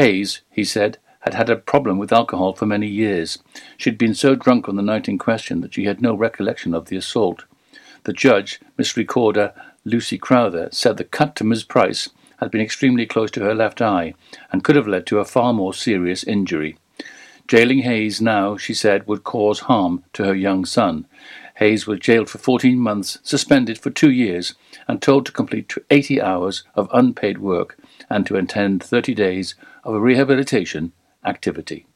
Hayes, he said, had had a problem with alcohol for many years. She had been so drunk on the night in question that she had no recollection of the assault. The judge, Miss Recorder Lucy Crowther, said the cut to Miss Price had been extremely close to her left eye and could have led to a far more serious injury. Jailing Hayes now, she said, would cause harm to her young son. Hayes was jailed for 14 months, suspended for two years, and told to complete 80 hours of unpaid work and to attend 30 days of a rehabilitation activity.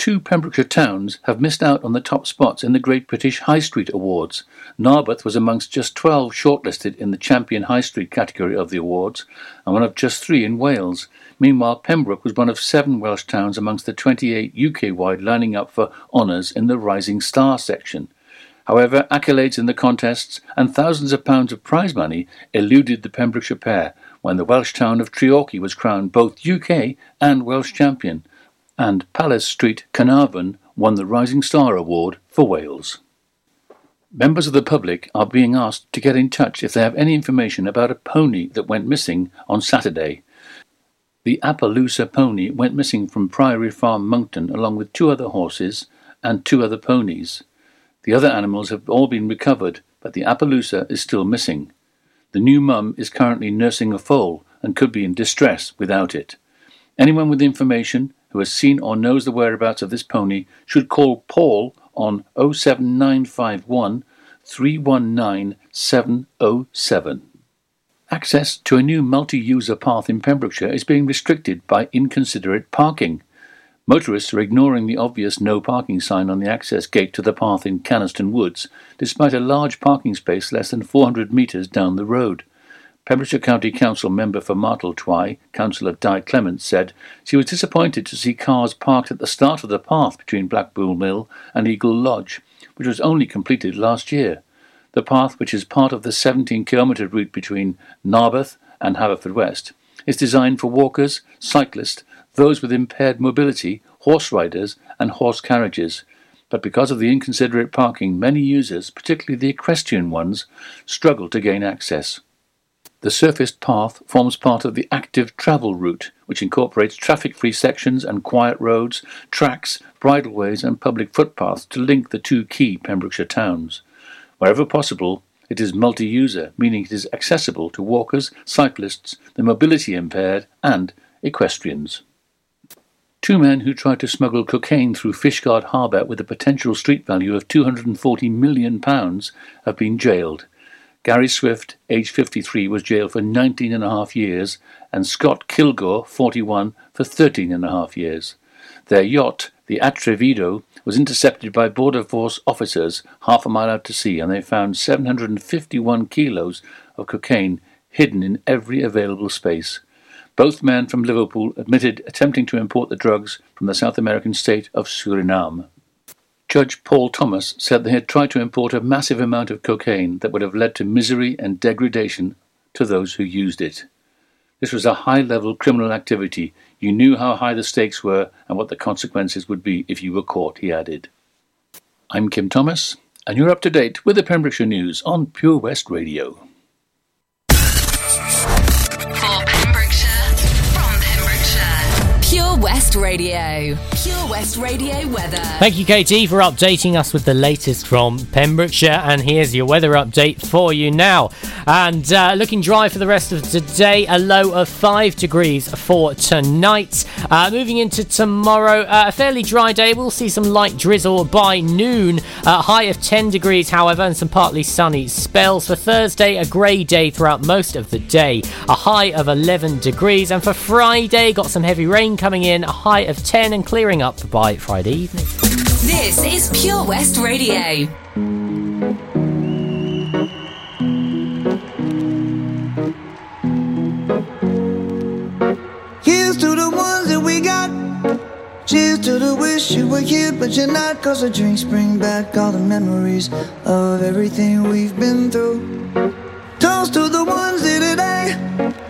Two Pembrokeshire towns have missed out on the top spots in the Great British High Street Awards. Narberth was amongst just 12 shortlisted in the Champion High Street category of the awards, and one of just three in Wales. Meanwhile, Pembroke was one of seven Welsh towns amongst the 28 UK wide lining up for honours in the Rising Star section. However, accolades in the contests and thousands of pounds of prize money eluded the Pembrokeshire pair when the Welsh town of Treorchy was crowned both UK and Welsh champion and Palace Street, Carnarvon, won the Rising Star Award for Wales. Members of the public are being asked to get in touch if they have any information about a pony that went missing on Saturday. The Appaloosa pony went missing from Priory Farm, Monkton, along with two other horses and two other ponies. The other animals have all been recovered, but the Appaloosa is still missing. The new mum is currently nursing a foal and could be in distress without it. Anyone with information who has seen or knows the whereabouts of this pony should call Paul on 07951 319 707. Access to a new multi-user path in Pembrokeshire is being restricted by inconsiderate parking. Motorists are ignoring the obvious no parking sign on the access gate to the path in Canaston Woods, despite a large parking space less than 400 metres down the road. Pembrokeshire County Council member for Martletwy, Councillor Di Clement, said she was disappointed to see cars parked at the start of the path between Blackpool Mill and Eagle Lodge, which was only completed last year. The path, which is part of the 17 kilometre route between Narberth and Haverfordwest, is designed for walkers, cyclists, those with impaired mobility, horse riders, and horse carriages. But because of the inconsiderate parking, many users, particularly the equestrian ones, struggle to gain access. The surfaced path forms part of the active travel route, which incorporates traffic-free sections and quiet roads, tracks, bridleways and public footpaths to link the two key Pembrokeshire towns. Wherever possible, it is multi-user, meaning it is accessible to walkers, cyclists, the mobility impaired and equestrians. Two men who tried to smuggle cocaine through Fishguard Harbour with a potential street value of £240 million have been jailed. Gary Swift, aged 53, was jailed for 19 and a half years, and Scott Kilgore, 41, for 13 and a half years. Their yacht, the Atrevido, was intercepted by Border Force officers half a mile out to sea, and they found 751 kilos of cocaine hidden in every available space. Both men from Liverpool admitted attempting to import the drugs from the South American state of Suriname. Judge Paul Thomas said they had tried to import a massive amount of cocaine that would have led to misery and degradation to those who used it. This was a high level criminal activity. You knew how high the stakes were and what the consequences would be if you were caught, he added. I'm Kim Thomas, and you're up to date with the Pembrokeshire News on Pure West Radio. West Radio. Pure West Radio weather. Thank you, KT, for updating us with the latest from Pembrokeshire. And here's your weather update for you now. And uh, looking dry for the rest of today, a low of 5 degrees for tonight. Uh, moving into tomorrow, uh, a fairly dry day. We'll see some light drizzle by noon. A high of 10 degrees, however, and some partly sunny spells. For Thursday, a grey day throughout most of the day. A high of 11 degrees. And for Friday, got some heavy rain coming in in, a high of 10 and clearing up by Friday evening. This is Pure West Radio. Here's to the ones that we got. Cheers to the wish you were here, but you're not. Cause the drinks bring back all the memories of everything we've been through. Toast to the ones that today.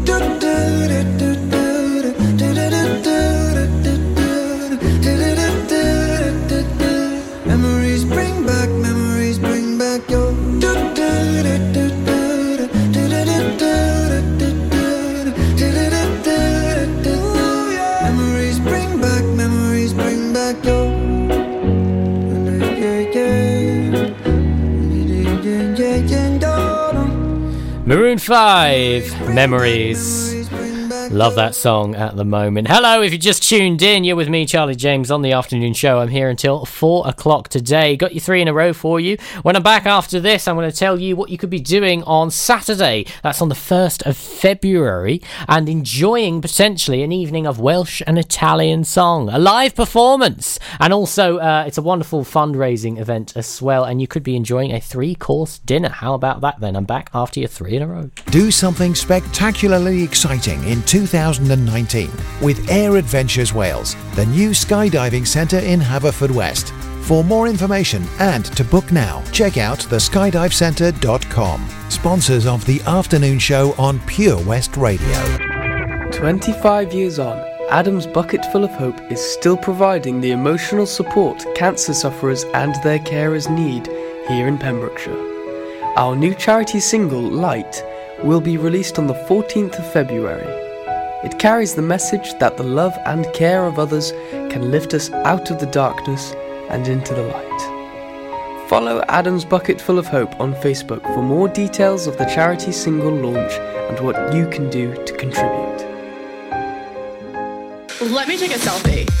five memories. Love that song at the moment. Hello, if you just tuned in, you're with me, Charlie James, on the afternoon show. I'm here until four o'clock today. Got you three in a row for you. When I'm back after this, I'm going to tell you what you could be doing on Saturday. That's on the 1st of February, and enjoying potentially an evening of Welsh and Italian song, a live performance, and also uh, it's a wonderful fundraising event as well. And you could be enjoying a three course dinner. How about that then? I'm back after your three in a row. Do something spectacularly exciting in 2019 with Air Adventures Wales, the new skydiving centre in Haverfordwest. For more information and to book now, check out theskydivecentre.com. Sponsors of the afternoon show on Pure West Radio. 25 years on, Adam's Bucket Full of Hope is still providing the emotional support cancer sufferers and their carers need here in Pembrokeshire. Our new charity single, Light, will be released on the 14th of February. It carries the message that the love and care of others can lift us out of the darkness and into the light. Follow Adam's Bucket Full of Hope on Facebook for more details of the charity single launch and what you can do to contribute. Let me take a selfie.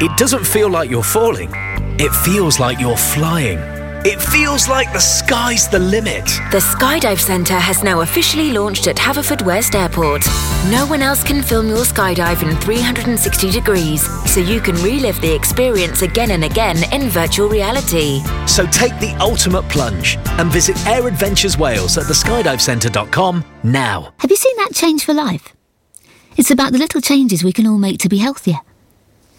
it doesn't feel like you're falling. It feels like you're flying. It feels like the sky's the limit. The Skydive Centre has now officially launched at Haverfordwest Airport. No one else can film your skydive in 360 degrees, so you can relive the experience again and again in virtual reality. So take the ultimate plunge and visit Air Adventures Wales at theskydivecentre.com now. Have you seen that change for life? It's about the little changes we can all make to be healthier.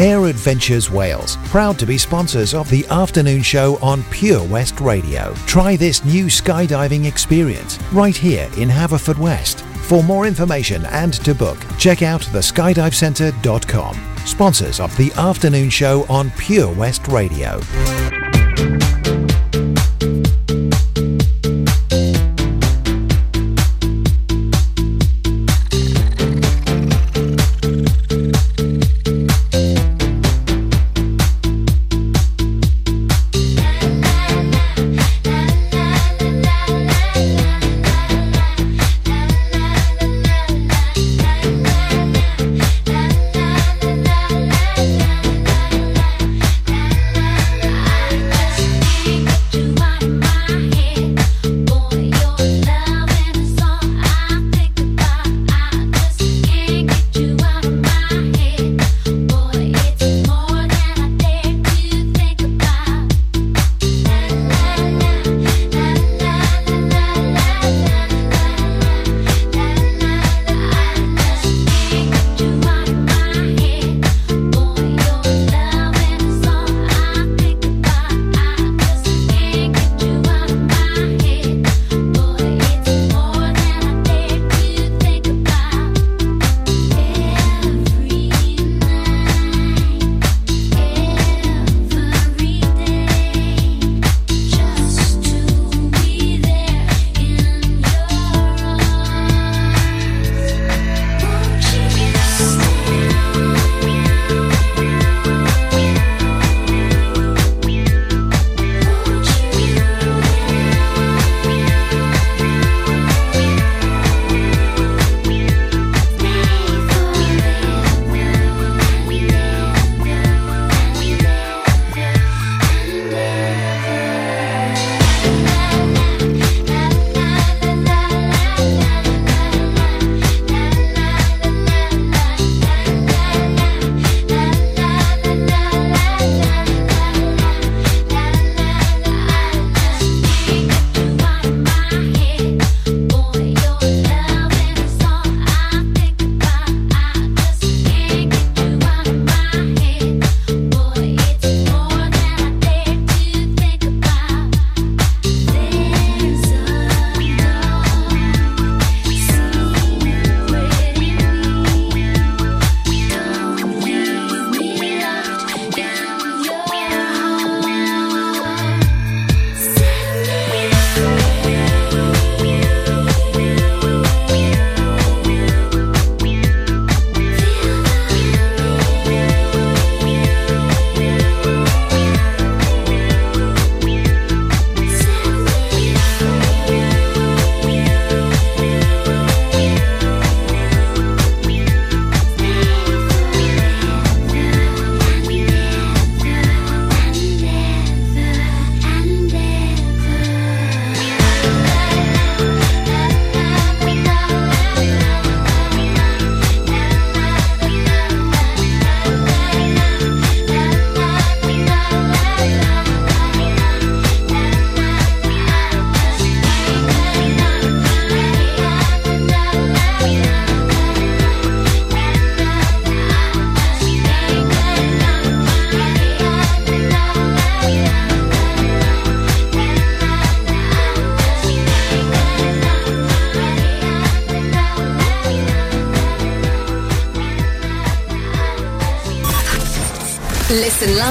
Air Adventures Wales, proud to be sponsors of the afternoon show on Pure West Radio. Try this new skydiving experience right here in Haverfordwest. For more information and to book, check out theskydivecentre.com. Sponsors of the afternoon show on Pure West Radio.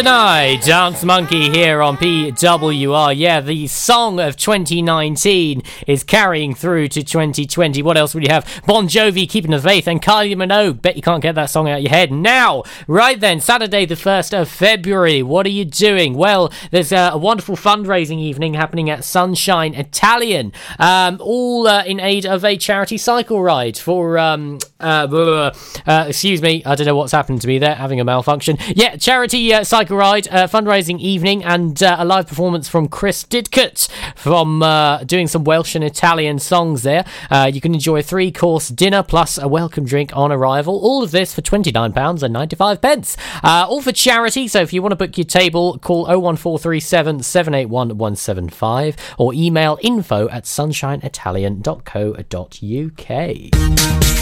And I, Dance Monkey here on PWR. Yeah, the song of 2019 is carrying through to 2020. What else would you have? Bon Jovi, Keeping the Faith, and Kylie Minogue. Bet you can't get that song out of your head. Now, right then, Saturday the 1st of February. What are you doing? Well, there's a, wonderful fundraising evening happening at Sunshine Italian, um, all uh, in aid of a charity cycle ride for, um, uh. Uh, excuse me, I don't know what's happened to me there, having a malfunction. Yeah, charity cycle ride, uh, fundraising evening, and uh, a live performance from Chris Didcott from uh, doing some Welsh and Italian songs there. Uh, you can enjoy a three course dinner plus a welcome drink on arrival. All of this for £29.95. pence. Uh, all for charity, so if you want to book your table, call 01437 781 175 or email info at sunshineitalian.co.uk.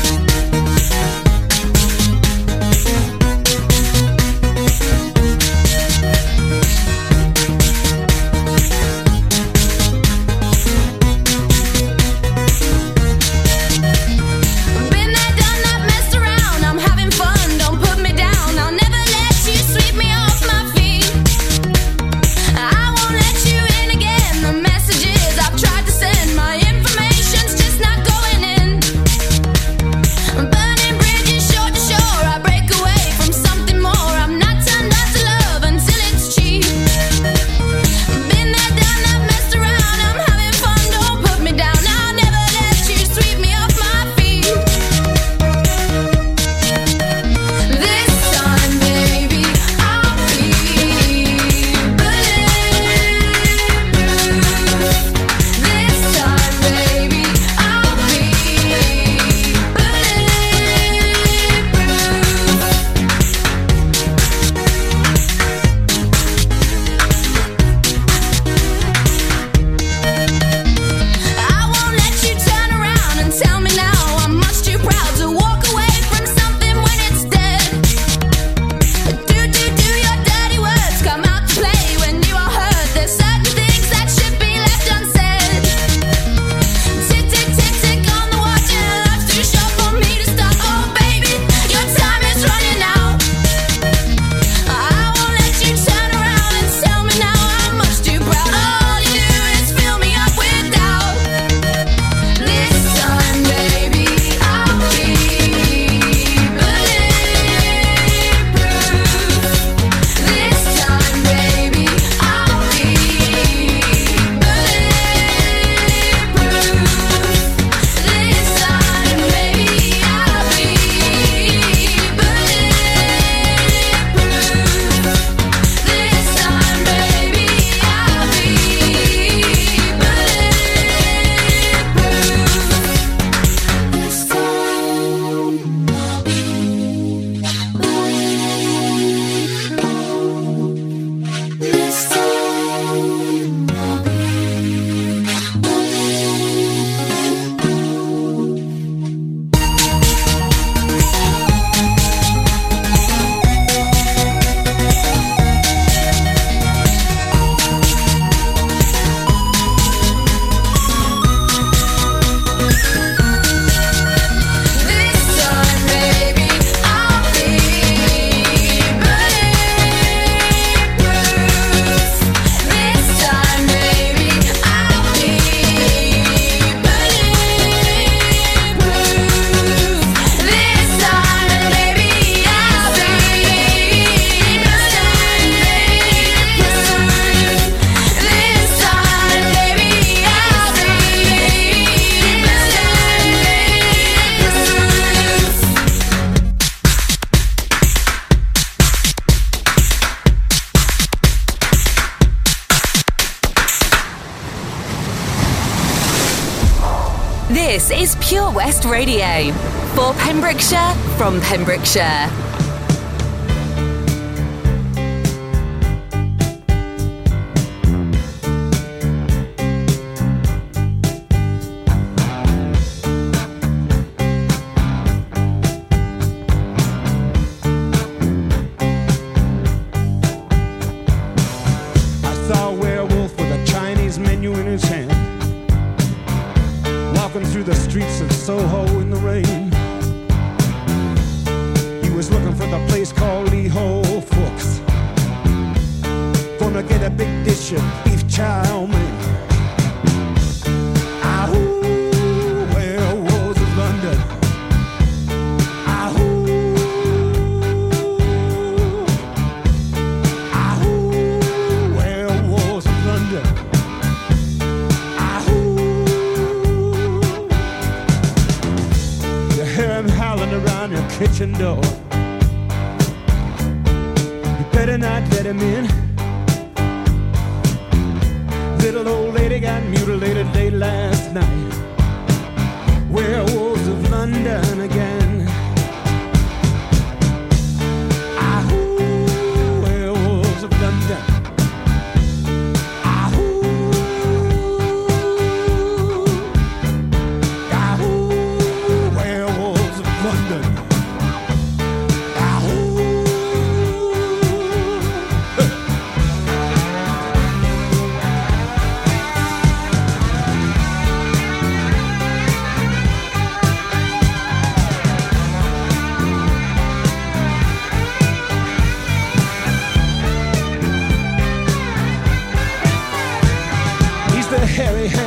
from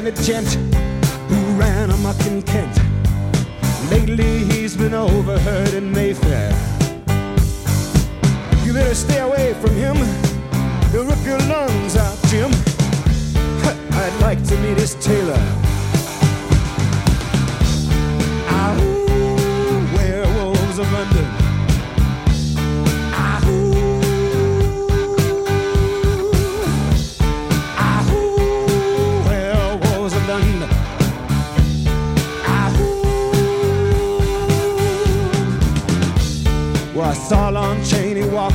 hairy-handed gent who ran amok in Kent. Lately he's been overheard in Mayfair. You better stay away from him. He'll rip your lungs out, Jim. I'd like to meet his tailor.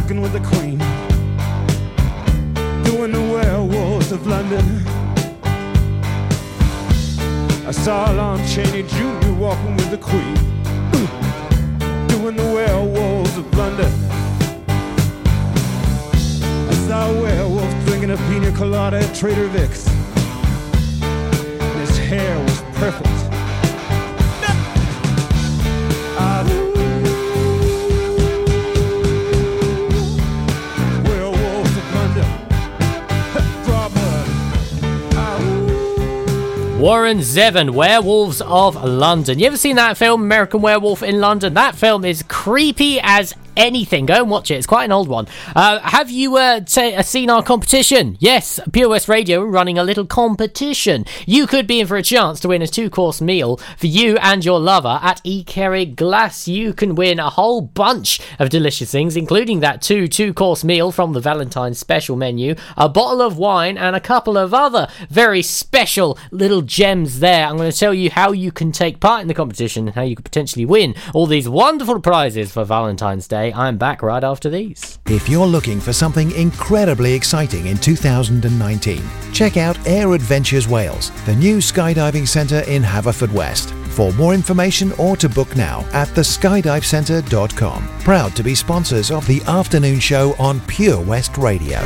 Walking with the Queen, doing the werewolves of London. I saw Lon Chaney Jr. walking with the Queen, doing the werewolves of London. I saw a werewolf drinking a pina colada at Trader Vic's. And his hair was perfect. Warren Zevon, Werewolves of London. You ever seen that film, American Werewolf in London? That film is creepy as anything. Go and watch it. It's quite an old one. Uh, have you uh, t- uh, seen our competition? Yes, Pure West Radio are running a little competition. You could be in for a chance to win a two course meal for you and your lover at E. Kerry Glass. You can win a whole bunch of delicious things, including that two two course meal from the Valentine's special menu, a bottle of wine, and a couple of other very special little gems there. I'm going to tell you how you can take part in the competition and how you could potentially win all these wonderful prizes for Valentine's Day. I'm back right after these. If you're looking for something incredibly exciting in 2019, check out Air Adventures Wales, the new skydiving centre in Haverfordwest. For more information or to book now at theskydivecentre.com. Proud to be sponsors of the afternoon show on Pure West Radio.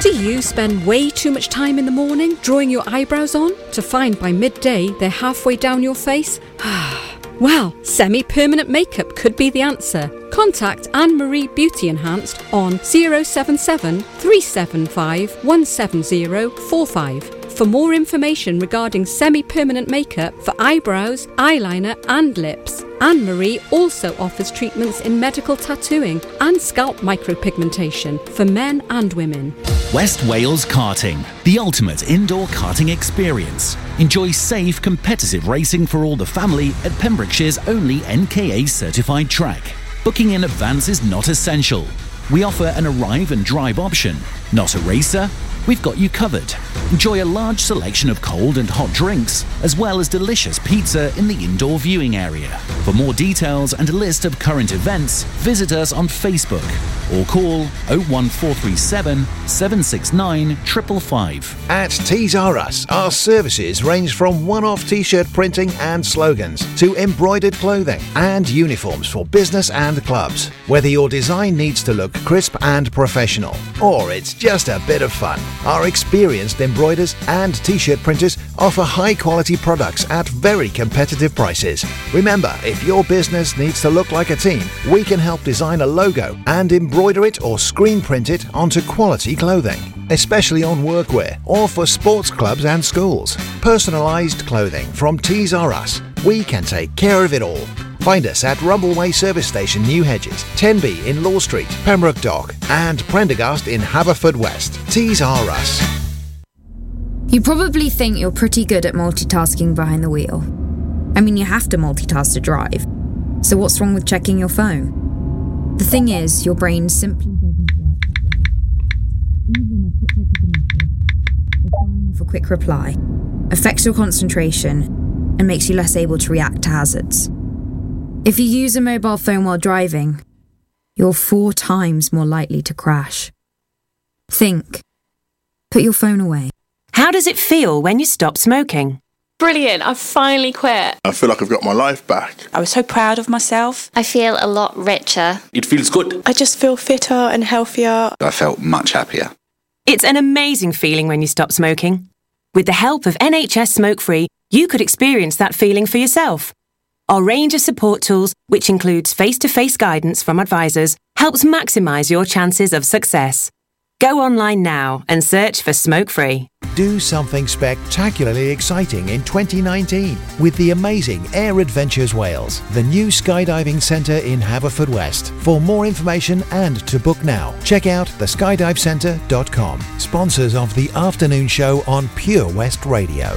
Do you spend way too much time in the morning drawing your eyebrows on to find by midday they're halfway down your face? Ah. Well, semi permanent makeup could be the answer. Contact Anne Marie Beauty Enhanced on 077 375 17045 for more information regarding semi permanent makeup for eyebrows, eyeliner, and lips. Anne Marie also offers treatments in medical tattooing and scalp micropigmentation for men and women. West Wales Karting, the ultimate indoor karting experience. Enjoy safe, competitive racing for all the family at Pembrokeshire's only NKA certified track. Booking in advance is not essential. We offer an arrive and drive option. Not a racer? We've got you covered. Enjoy a large selection of cold and hot drinks, as well as delicious pizza in the indoor viewing area. For more details and a list of current events, visit us on Facebook or call 01437 769 555. At Tees R Us, our services range from one off t shirt printing and slogans to embroidered clothing and uniforms for business and clubs. Whether your design needs to look crisp and professional, or it's just a bit of fun, our experienced embroiders and t shirt printers offer high quality products at very competitive prices. Remember, if your business needs to look like a team, we can help design a logo and embroider it or screen print it onto quality clothing, especially on workwear or for sports clubs and schools. Personalised clothing from Tees R Us. We can take care of it all. Find us at Rumbleway Service Station, New Hedges, 10B in Law Street, Pembroke Dock, and Prendergast in Haverfordwest. Tees R Us. You probably think you're pretty good at multitasking behind the wheel. I mean, you have to multitask to drive. So, what's wrong with checking your phone? The thing is, your brain simply for a quick reply affects your concentration and makes you less able to react to hazards. If you use a mobile phone while driving, you're four times more likely to crash. Think. Put your phone away. How does it feel when you stop smoking? Brilliant, I've finally quit. I feel like I've got my life back. I was so proud of myself. I feel a lot richer. It feels good. I just feel fitter and healthier. I felt much happier. It's an amazing feeling when you stop smoking. With the help of NHS Smoke Free, you could experience that feeling for yourself. Our range of support tools, which includes face to face guidance from advisors, helps maximise your chances of success. Go online now and search for Smoke Free. Do something spectacularly exciting in 2019 with the amazing Air Adventures Wales, the new skydiving centre in Haverfordwest. For more information and to book now, check out theskydivecentre.com. Sponsors of the afternoon show on Pure West Radio.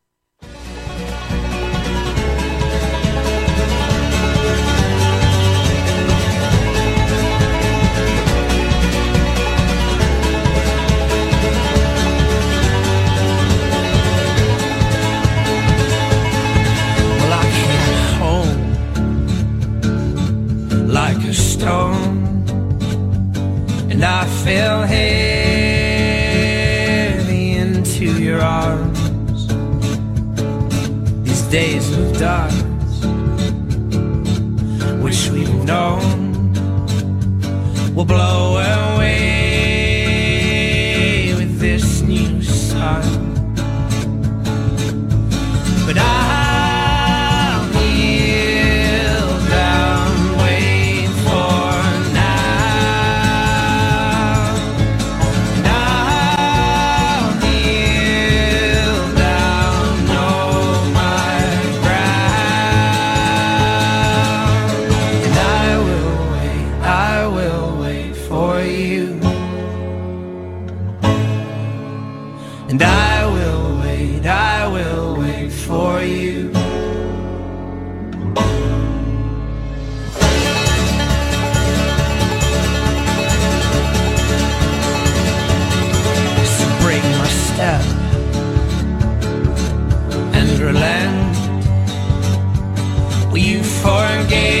Forgave,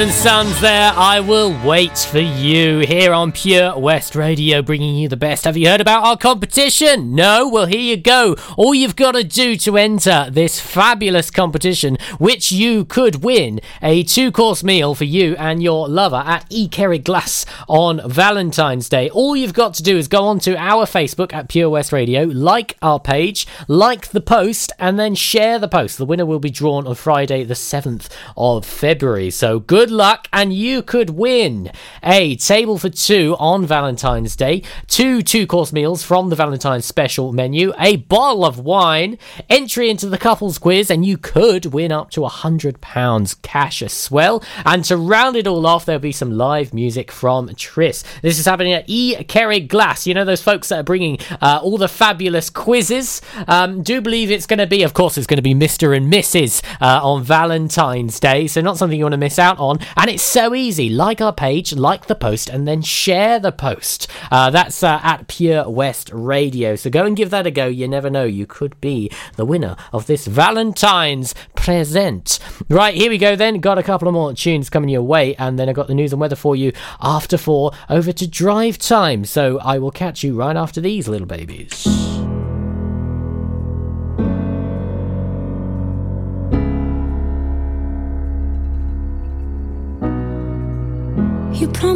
And Sons there. I will wait for you here on Pure West Radio, bringing you the best. Have you heard about our competition? No? Well, here you go. All you've got to do to enter this fabulous competition, which you could win a two course meal for you and your lover at E. Kerry Glass on Valentine's Day. All you've got to do is go onto our Facebook at Pure West Radio, like our page, like the post, and then share the post. The winner will be drawn on Friday, the 7th of February. So good luck, and you could win a table for two on Valentine's Day, two two course meals from the Valentine's special menu, a bottle of wine, entry into the couples quiz, and you could win up to £100 cash as well. And to round it all off, there'll be some live music from Tris. This is happening at E. Kerry Glass. You know those folks that are bringing uh, all the fabulous quizzes. Um, do believe it's going to be, of course, it's going to be Mr. and Mrs. Uh, on Valentine's Day, so not something you want to miss out out on. And it's so easy. Like our page, like the post, and then share the post. Uh, that's uh, at Pure West Radio. So go and give that a go. You never know. You could be the winner of this Valentine's present. Right, here we go then. Got a couple of more tunes coming your way. And then I got the news and weather for you after four over to drive time. So I will catch you right after these little babies.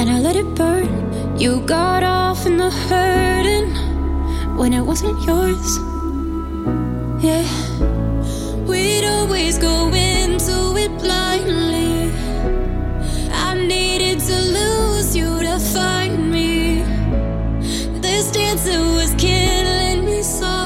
and I let it burn. You got off in the hurting when it wasn't yours. Yeah, we'd always go into it blindly. I needed to lose you to find me. This dancer was killing me softly.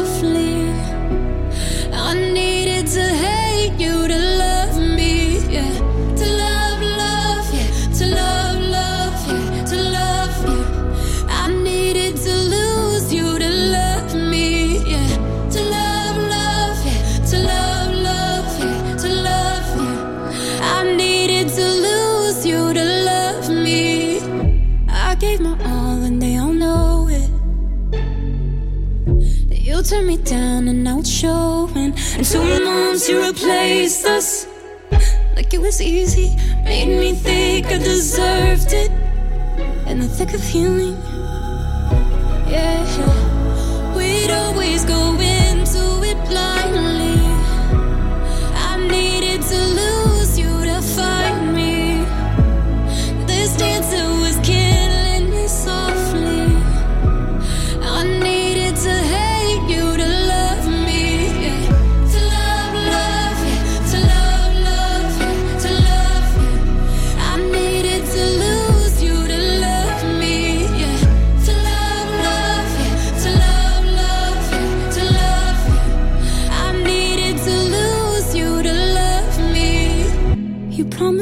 Me down and it's showing. And two months you replaced us. Like it was easy, made me think I deserved it. In the thick of healing, yeah. We'd always go into it blindly.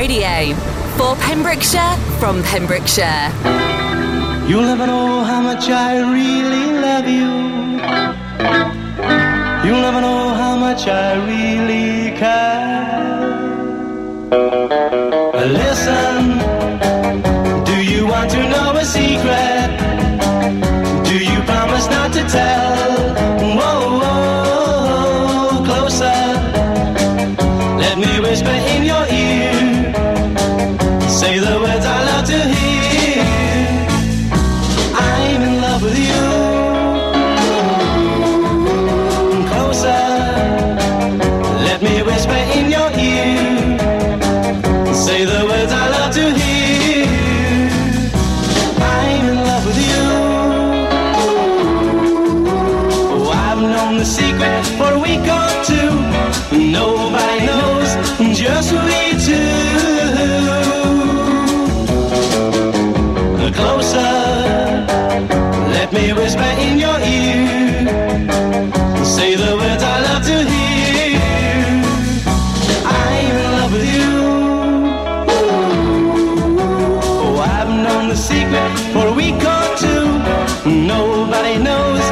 Radio for Pembrokeshire from Pembrokeshire. You'll never know how much I really love you. You'll never know how much I really care. Listen, for a week or two. Nobody knows,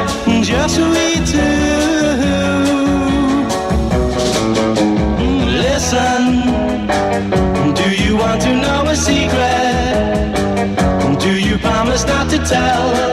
just we two. Listen, do you want to know a secret? Do you promise not to tell?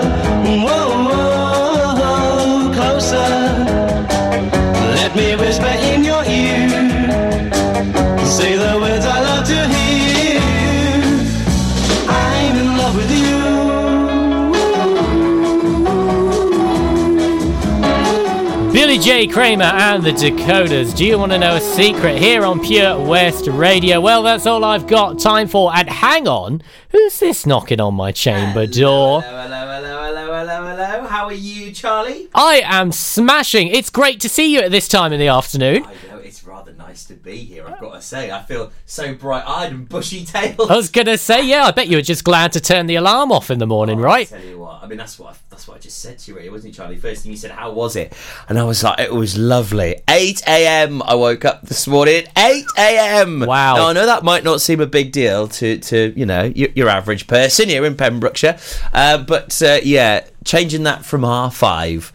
Billy J. Kramer and the Dakotas. Do you want to know a secret here on Pure West Radio? Well, that's all I've got time for. And hang on, who's this knocking on my chamber door? Hello, hello, hello, hello, hello, hello. How are you, Charlie? I am smashing. It's great to see you at this time in the afternoon. I know it's rather nice to be here. I've got to say, I feel so bright-eyed and bushy-tailed. I was gonna say, yeah, I bet you were just glad to turn the alarm off in the morning, right? I tell you what, I mean that's what I, that's what I just said to you, really, wasn't it, Charlie? First thing you said, "How was it?" And I was like, "It was lovely." 8 a.m. I woke up this morning. 8 a.m. Wow. Now I know that might not seem a big deal to to you know your, your average person here in Pembrokeshire, uh, but uh, yeah, changing that from half five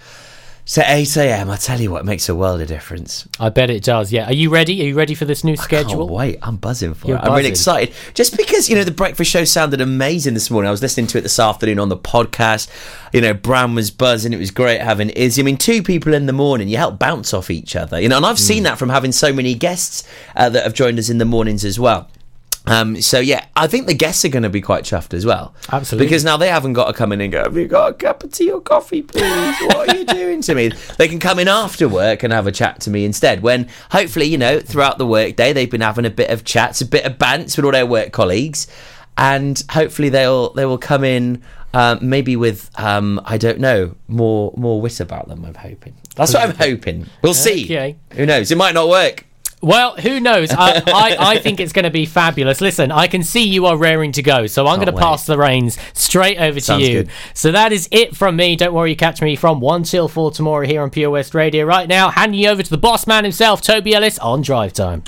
to 8 a.m. I tell you what, it makes a world of difference. I bet it does. Yeah. Are you ready? Are you ready for this new schedule? Can't wait. I'm buzzing for You're it. I'm really excited. Just because, you know, the breakfast show sounded amazing this morning. I was listening to it this afternoon on the podcast. You know, Bram was buzzing. It was great having Izzy. I mean, two people in the morning, you help bounce off each other. You know, and I've Hmm. seen that from having so many guests uh, that have joined us in the mornings as well. Um, so yeah, I think the guests are going to be quite chuffed as well. Absolutely. Because now they haven't got to come in and go, "Have you got a cup of tea or coffee, please? What are you doing to me?" They can come in after work and have a chat to me instead. When hopefully, you know, throughout the workday they've been having a bit of chats, a bit of bants with all their work colleagues, and hopefully they'll they will come in. Um, maybe with um, I don't know more more wit about them. I'm hoping. That's what I'm hoping. We'll see. Okay. Who knows? It might not work. Well, who knows? I, I, I think it's going to be fabulous. Listen, I can see you are raring to go, so I'm going to pass the reins straight over to you. good. So that is it from me. Don't worry, you catch me from 1 till 4 tomorrow here on Pure West Radio. Right now, handing you over to the boss man himself, Toby Ellis, on Drive Time.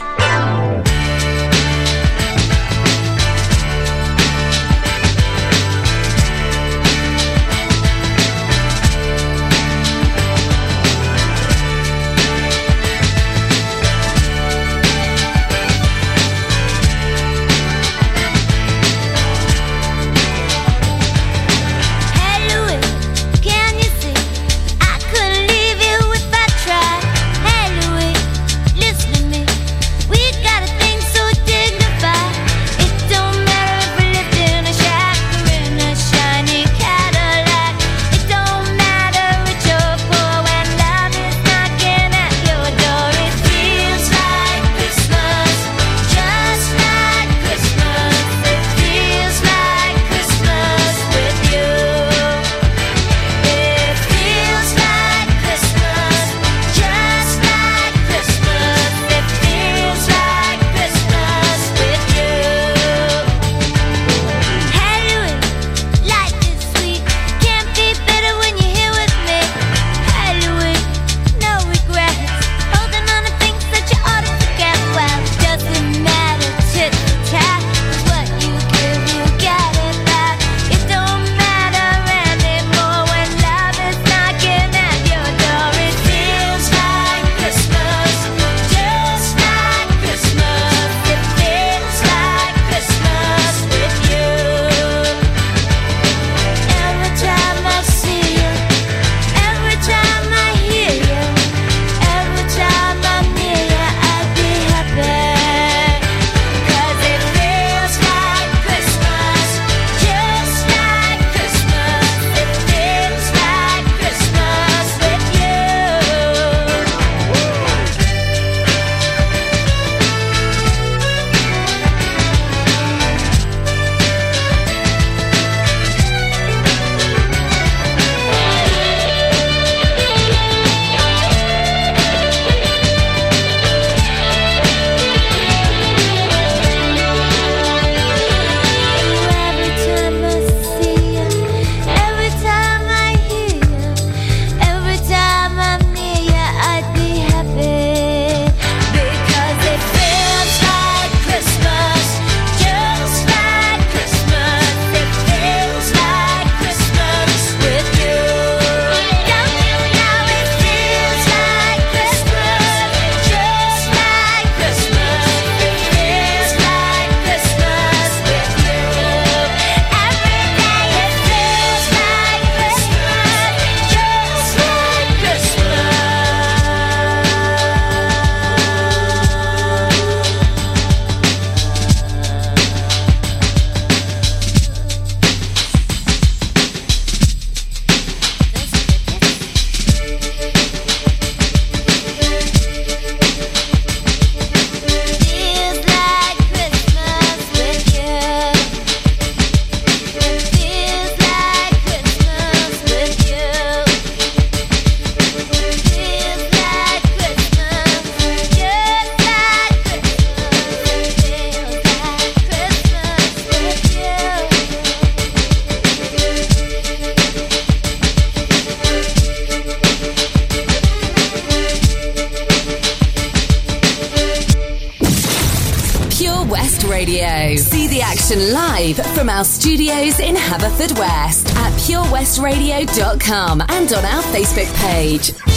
Purewestradio.com and on our Facebook page.